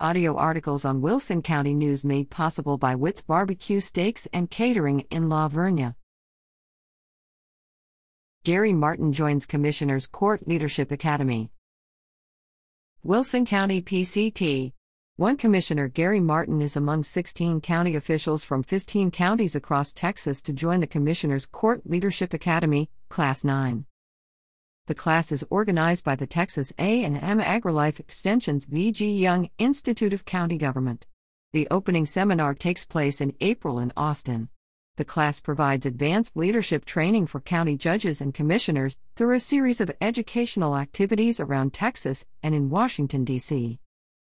Audio articles on Wilson County News made possible by Witt's Barbecue Steaks and Catering in La Vernia. Gary Martin joins Commissioners Court Leadership Academy. Wilson County PCT. One Commissioner Gary Martin is among 16 county officials from 15 counties across Texas to join the Commissioners Court Leadership Academy, Class 9. The class is organized by the Texas A&M AgriLife Extension's VG Young Institute of County Government. The opening seminar takes place in April in Austin. The class provides advanced leadership training for county judges and commissioners through a series of educational activities around Texas and in Washington, D.C.